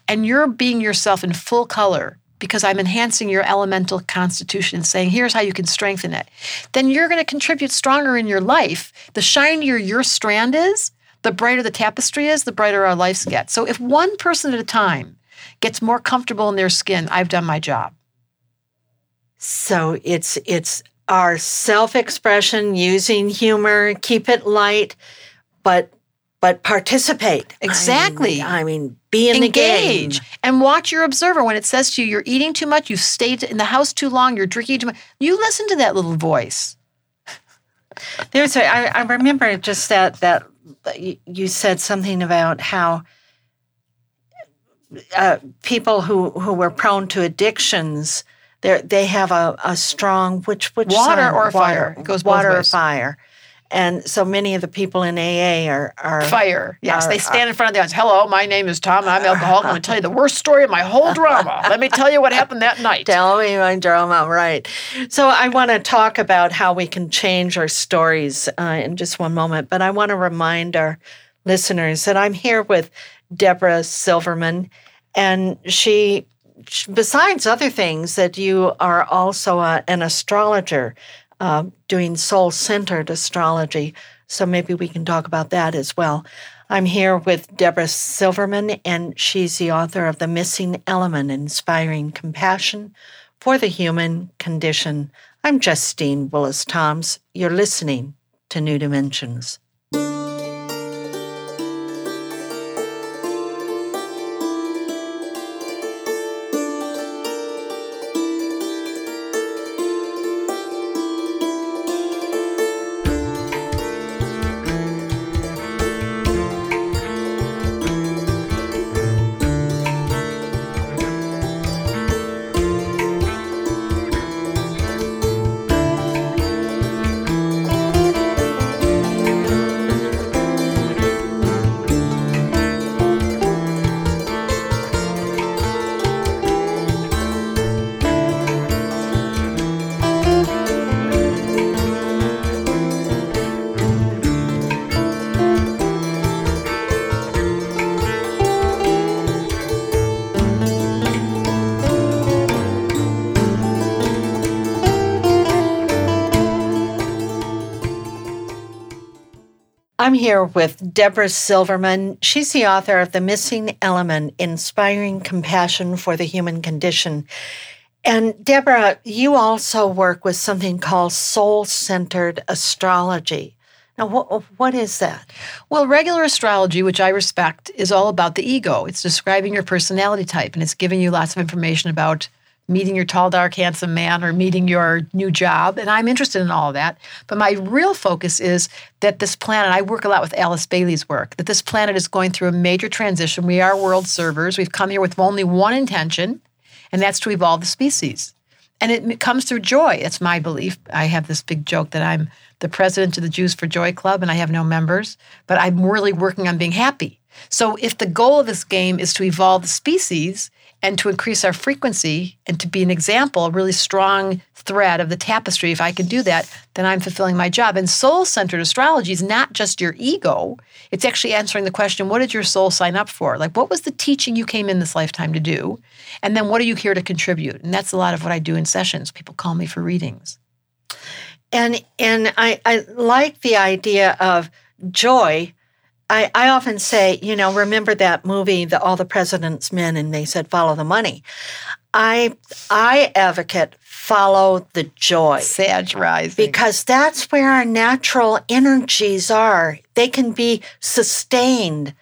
and you're being yourself in full color. Because I'm enhancing your elemental constitution and saying, here's how you can strengthen it, then you're going to contribute stronger in your life. The shinier your strand is, the brighter the tapestry is, the brighter our lives get. So if one person at a time gets more comfortable in their skin, I've done my job. So it's it's our self-expression using humor, keep it light, but but participate. I mean- Exactly. I mean, be in the game. And watch your observer. When it says to you, you're eating too much, you've stayed in the house too long, you're drinking too much, you listen to that little voice. There's a, I, I remember just that that you- you said something about how uh, people who who were prone to addictions they they have a, a strong which which Water side? or fire. It goes both water or fire, and so many of the people in AA are are Fire. Yes, Are- they stand in front of the audience. Hello, my name is Tom, and I'm alcoholic. I'm going to tell you the worst story of my whole drama. Let me tell you what happened that night. Tell me my drama, right? So I want to talk about how we can change our stories uh, in just one moment, but I want to remind our listeners that I'm here with Debra Silverman, and she, besides other things, that you are also a, an astrologer uh, doing soul-centered astrology. So maybe we can talk about that as well. I'm here with Debra Silverman, and she's the author of The Missing Element Inspiring Compassion for the Human Condition. I'm Justine Willis Toms. You're listening to New Dimensions. I'm here with Debra Silverman. She's the author of The Missing Element Inspiring Compassion for the Human Condition. And Debra, you also work with something called soul centered astrology. Now, what, what is that? Well, regular astrology, which I respect, is all about the ego. It's describing your personality type and it's giving you lots of information about meeting your tall, dark, handsome man or meeting your new job. And I'm interested in all of that. But my real focus is that this planet, I work a lot with Alice Bailey's work, that this planet is going through a major transition. We are world servers. We've come here with only one intention, and that's to evolve the species. And it comes through joy. That's my belief. I have this big joke that I'm the president of the Jews for Joy Club and I have no members, but I'm really working on being happy. So if the goal of this game is to evolve the species and to increase our frequency and to be an example, a really strong thread of the tapestry. If I can do that, then I'm fulfilling my job. And soul centered astrology is not just your ego, it's actually answering the question what did your soul sign up for? Like, what was the teaching you came in this lifetime to do? And then what are you here to contribute? And that's a lot of what I do in sessions. People call me for readings. And and I, I like the idea of joy. I, I often say, you know, remember that movie, the All the President's Men, and they said follow the money. I I advocate follow the joy. Sag rising. Because that's where our natural energies are. They can be sustained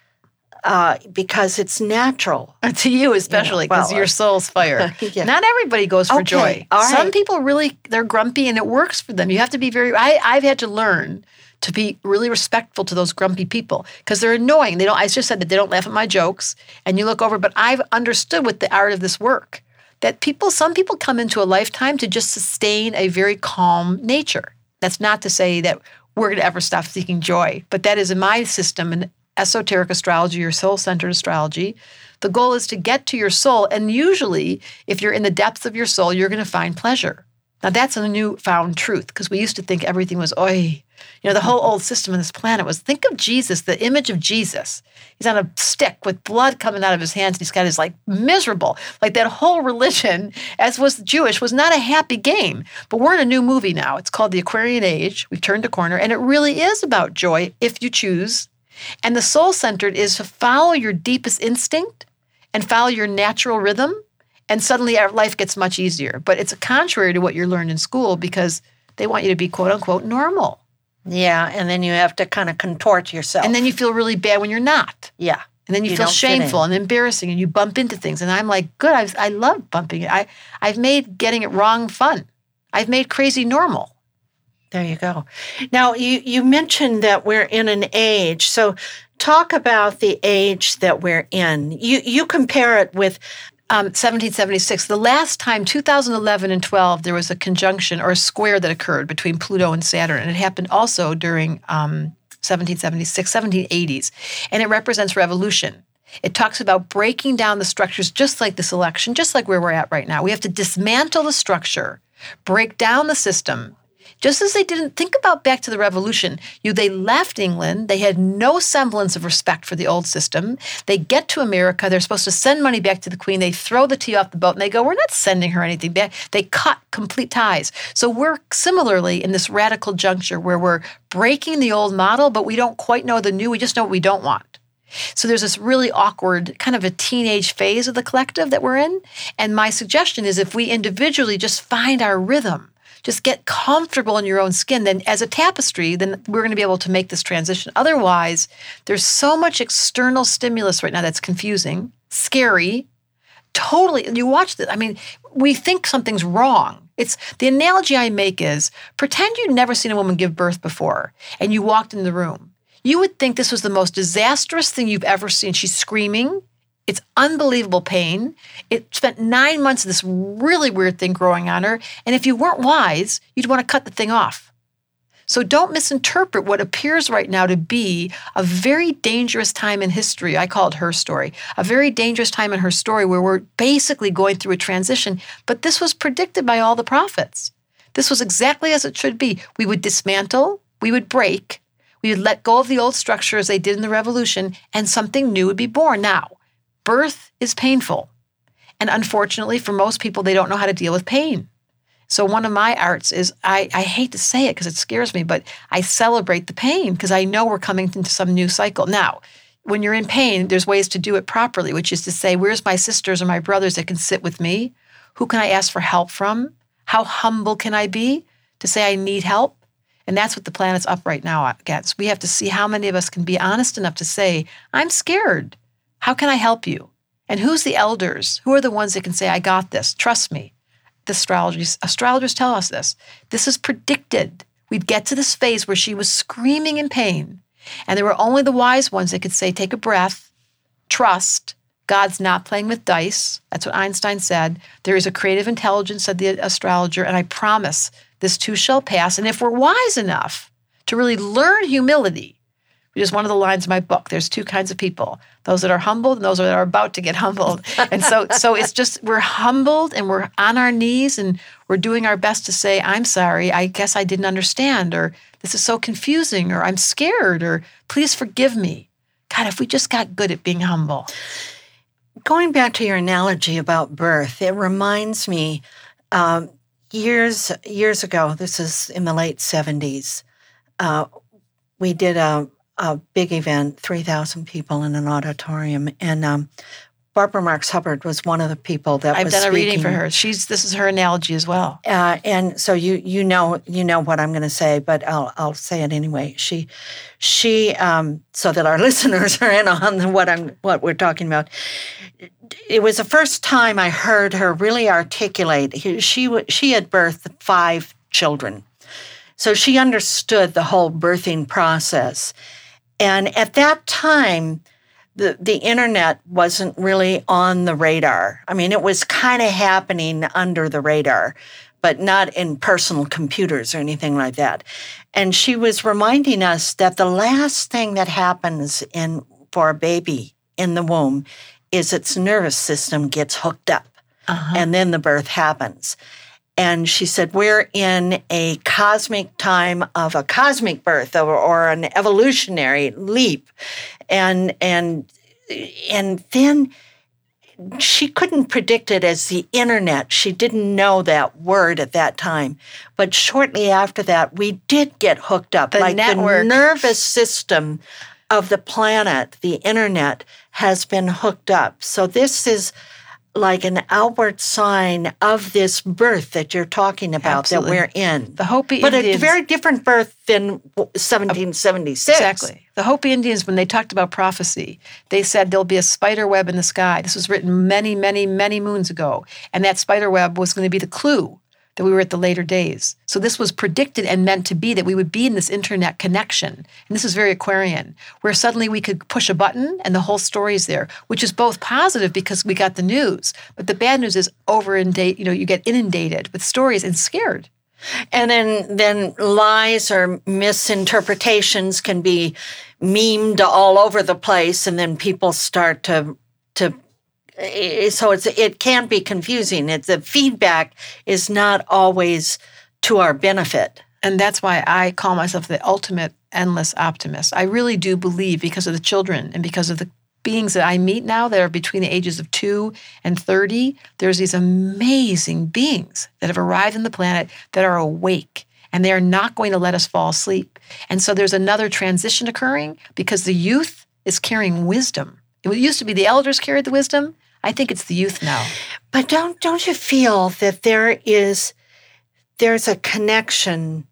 uh, because it's natural. To you, especially, because well, your soul's fire. yeah. Not everybody goes for okay. joy. All Some right. people really, they're grumpy and it works for them. You have to be very, I, I've had to learn to be really respectful to those grumpy people because they're annoying. They don't, I just said that they don't laugh at my jokes and you look over, but I've understood with the art of this work that people, some people come into a lifetime to just sustain a very calm nature. That's not to say that we're going to ever stop seeking joy, but that is in my system an esoteric astrology or soul centered astrology. The goal is to get to your soul. And usually, if you're in the depths of your soul, you're going to find pleasure. Now, that's a newfound truth because we used to think everything was, oi. You know, the whole old system on this planet was think of Jesus, the image of Jesus. He's on a stick with blood coming out of his hands. And he's got his like miserable, like that whole religion, as was Jewish, was not a happy game. But we're in a new movie now. It's called The Aquarian Age. We've turned a corner, and it really is about joy if you choose and the soul centered is to follow your deepest instinct and follow your natural rhythm. And suddenly our life gets much easier. But it's contrary to what you learned in school because they want you to be quote unquote normal. Yeah. And then you have to kind of contort yourself. And then you feel really bad when you're not. Yeah. And then you, You feel shameful and embarrassing and you bump into things. And I'm like, good, I've, I love bumping it. I, I've made getting it wrong fun. I've made crazy normal. There you go. Now, you, you mentioned that we're in an age. So, talk about the age that we're in. You, you compare it with um, 1776. The last time, 2011 and 12, there was a conjunction or a square that occurred between Pluto and Saturn. And it happened also during um, 1776, 1780s. And it represents revolution. It talks about breaking down the structures just like this election, just like where we're at right now. We have to dismantle the structure, break down the system, just as they didn't think about back to the revolution, you they left England, they had no semblance of respect for the old system. They get to America, they're supposed to send money back to the queen. They throw the tea off the boat and they go, "We're not sending her anything back." They cut complete ties. So we're similarly in this radical juncture where we're breaking the old model, but we don't quite know the new. We just know what we don't want. So there's this really awkward kind of a teenage phase of the collective that we're in. And my suggestion is if we individually just find our rhythm, just get comfortable in your own skin, then as a tapestry, then we're going to be able to make this transition. Otherwise, there's so much external stimulus right now that's confusing, scary, totally. You watch this. I mean, we think something's wrong. It's the analogy I make is pretend you'd never seen a woman give birth before and you walked in the room. You would think this was the most disastrous thing you've ever seen. She's screaming. It's unbelievable pain. It spent nine months of this really weird thing growing on her. And if you weren't wise, you'd want to cut the thing off. So don't misinterpret what appears right now to be a very dangerous time in history. I call it her story, a very dangerous time in her story where we're basically going through a transition. But this was predicted by all the prophets. This was exactly as it should be. We would dismantle, we would break, we would let go of the old structure as they did in the revolution, and something new would be born. Now, birth is painful. And unfortunately, for most people, they don't know how to deal with pain. So, one of my arts is I, I hate to say it because it scares me, but I celebrate the pain because I know we're coming into some new cycle. Now, when you're in pain, there's ways to do it properly, which is to say, where's my sisters or my brothers that can sit with me? Who can I ask for help from? How humble can I be to say I need help? And that's what the planet's up right now against. We have to see how many of us can be honest enough to say, I'm scared. How can I help you? And who's the elders? Who are the ones that can say, I got this? Trust me. The astrologers, astrologers tell us this. This is predicted. We'd get to this phase where she was screaming in pain. And there were only the wise ones that could say, take a breath, trust. God's not playing with dice. That's what Einstein said. There is a creative intelligence, said the astrologer, and I promise this too shall pass. And if we're wise enough to really learn humility, which is one of the lines in my book. There's two kinds of people: those that are humbled and those that are about to get humbled. And so, so it's just we're humbled and we're on our knees and we're doing our best to say, "I'm sorry. I guess I didn't understand," or "This is so confusing," or "I'm scared," or "Please forgive me." God, if we just got good at being humble. Going back to your analogy about birth, it reminds me um, years years ago. This is in the late seventies. Uh, we did a a big event, 3,000 people in an auditorium. And um, Barbara Marx Hubbard was one of the people that I've was done a speaking. reading for her. She's this is her analogy as well. Uh, and so you you know you know what I'm going to say, but I'll I'll say it anyway. She she um, so that our listeners are in on what I'm what we're talking about. It was the first time I heard her really articulate. She she had birthed five children, so she understood the whole birthing process. And at that time, the, the internet wasn't really on the radar. I mean, it was kind of happening under the radar, but not in personal computers or anything like that. And she was reminding us that the last thing that happens in for a baby in the womb is its nervous system gets hooked up. Uh-huh. And then the birth happens. And she said, We're in a cosmic time of a cosmic birth or, or an evolutionary leap. And, and, and then she couldn't predict it as the internet. She didn't know that word at that time. But shortly after that, we did get hooked up. The like network. the nervous system of the planet, the internet, has been hooked up. So this is like an outward sign of this birth that you're talking about Absolutely. that we're in. The Hopi but Indians, a very different birth than 1776. Exactly. The Hopi Indians, when they talked about prophecy, they said there'll be a spider web in the sky. This was written many, many, many moons ago. And that spider web was going to be the clue that we were at the later days. So this was predicted and meant to be that we would be in this internet connection. And this is very Aquarian, where suddenly we could push a button and the whole story is there, which is both positive because we got the news, but the bad news is over inundate, you know, you get inundated with stories and scared. And then then lies or misinterpretations can be memed all over the place and then people start to to Eh, so it's it can be confusing. It's the feedback is not always to our benefit. And that's why I call myself the ultimate endless optimist. I really do believe because of the children and because of the beings that I meet now that are between the ages of 2 and 30, there's these amazing beings that have arrived on the planet that are awake and they are not going to let us fall asleep. And so there's another transition occurring because the youth is carrying wisdom. It used to be the elders carried the wisdom. I think it's the youth now. But don't don't you feel that there is there's a connection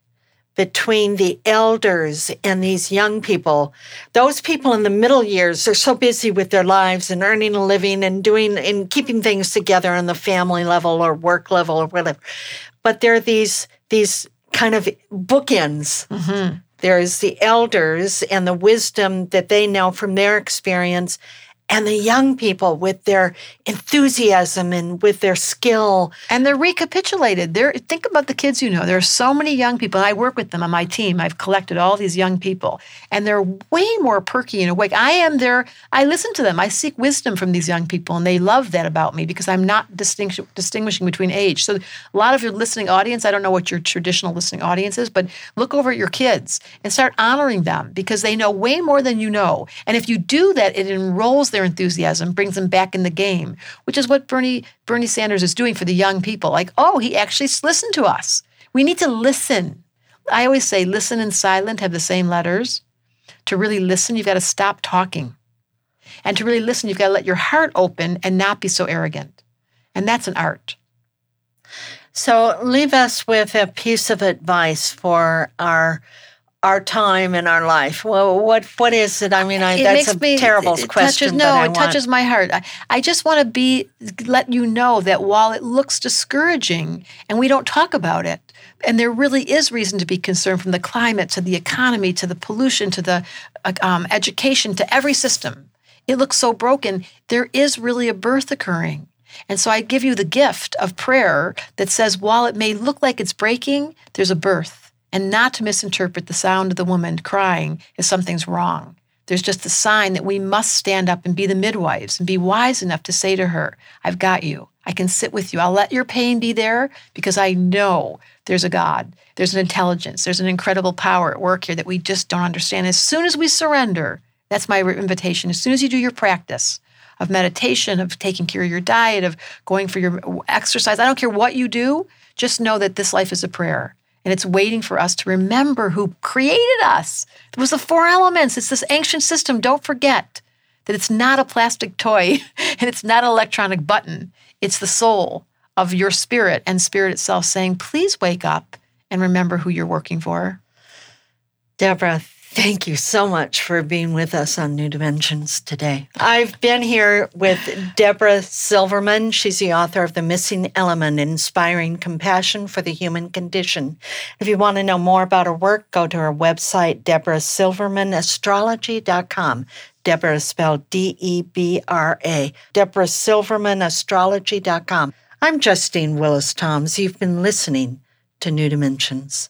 between the elders and these young people. Those people in the middle years are so busy with their lives and earning a living and doing and keeping things together on the family level or work level or whatever. But there are these these kind of bookends. Mm-hmm. There's the elders and the wisdom that they know from their experience, and the young people with their enthusiasm and with their skill. And they're recapitulated. There, think about the kids you know. There are so many young people. I work with them on my team. I've collected all these young people, and they're way more perky and awake. I am there. I listen to them. I seek wisdom from these young people, and they love that about me because I'm not distinguish, distinguishing between age. So, a lot of your listening audience, I don't know what your traditional listening audience is, but look over at your kids and start honoring them because they know way more than you know. And if you do that, it enrolls their enthusiasm, brings them back in the game, which is what Bernie Bernie Sanders is doing for the young people. Like, oh, he actually listened to us. We need to listen. I always say listen and silent have the same letters. To really listen, you've got to stop talking. And to really listen, you've got to let your heart open and not be so arrogant. And that's an art. So leave us with a piece of advice for our our time in our life. Well, what what is it? I mean, I, It that's a me- terrible it question. Touches, no, but I it want- touches my heart. I, I just want to be let you know that while it looks discouraging and we don't talk about it, and there really is reason to be concerned from the climate to the economy to the pollution to the uh, um, education to every system. It looks so broken. There is really a birth occurring. And so I give you the gift of prayer that says, while it may look like it's breaking, there's a birth. And not to misinterpret the sound of the woman crying as something's wrong. There's just a sign that we must stand up and be the midwives and be wise enough to say to her, I've got you. I can sit with you. I'll let your pain be there because I know there's a God, there's an intelligence, there's an incredible power at work here that we just don't understand. As soon as we surrender, that's my invitation. As soon as you do your practice of meditation, of taking care of your diet, of going for your exercise, I don't care what you do, just know that this life is a prayer. And it's waiting for us to remember who created us. It was the four elements. It's this ancient system. Don't forget that it's not a plastic toy and it's not an electronic button. It's the soul of your spirit and spirit itself saying, please wake up and remember who you're working for. Debra, Thank you so much for being with us on New Dimensions today. I've been here with Debra Silverman. She's the author of The Missing Element Inspiring Compassion for the Human Condition. If you want to know more about her work, go to her website, debrasilvermanastrology.com. Debra is spelled D E B R A. debrasilvermanastrology.com. I'm Justine Willis Toms. You've been listening to New Dimensions.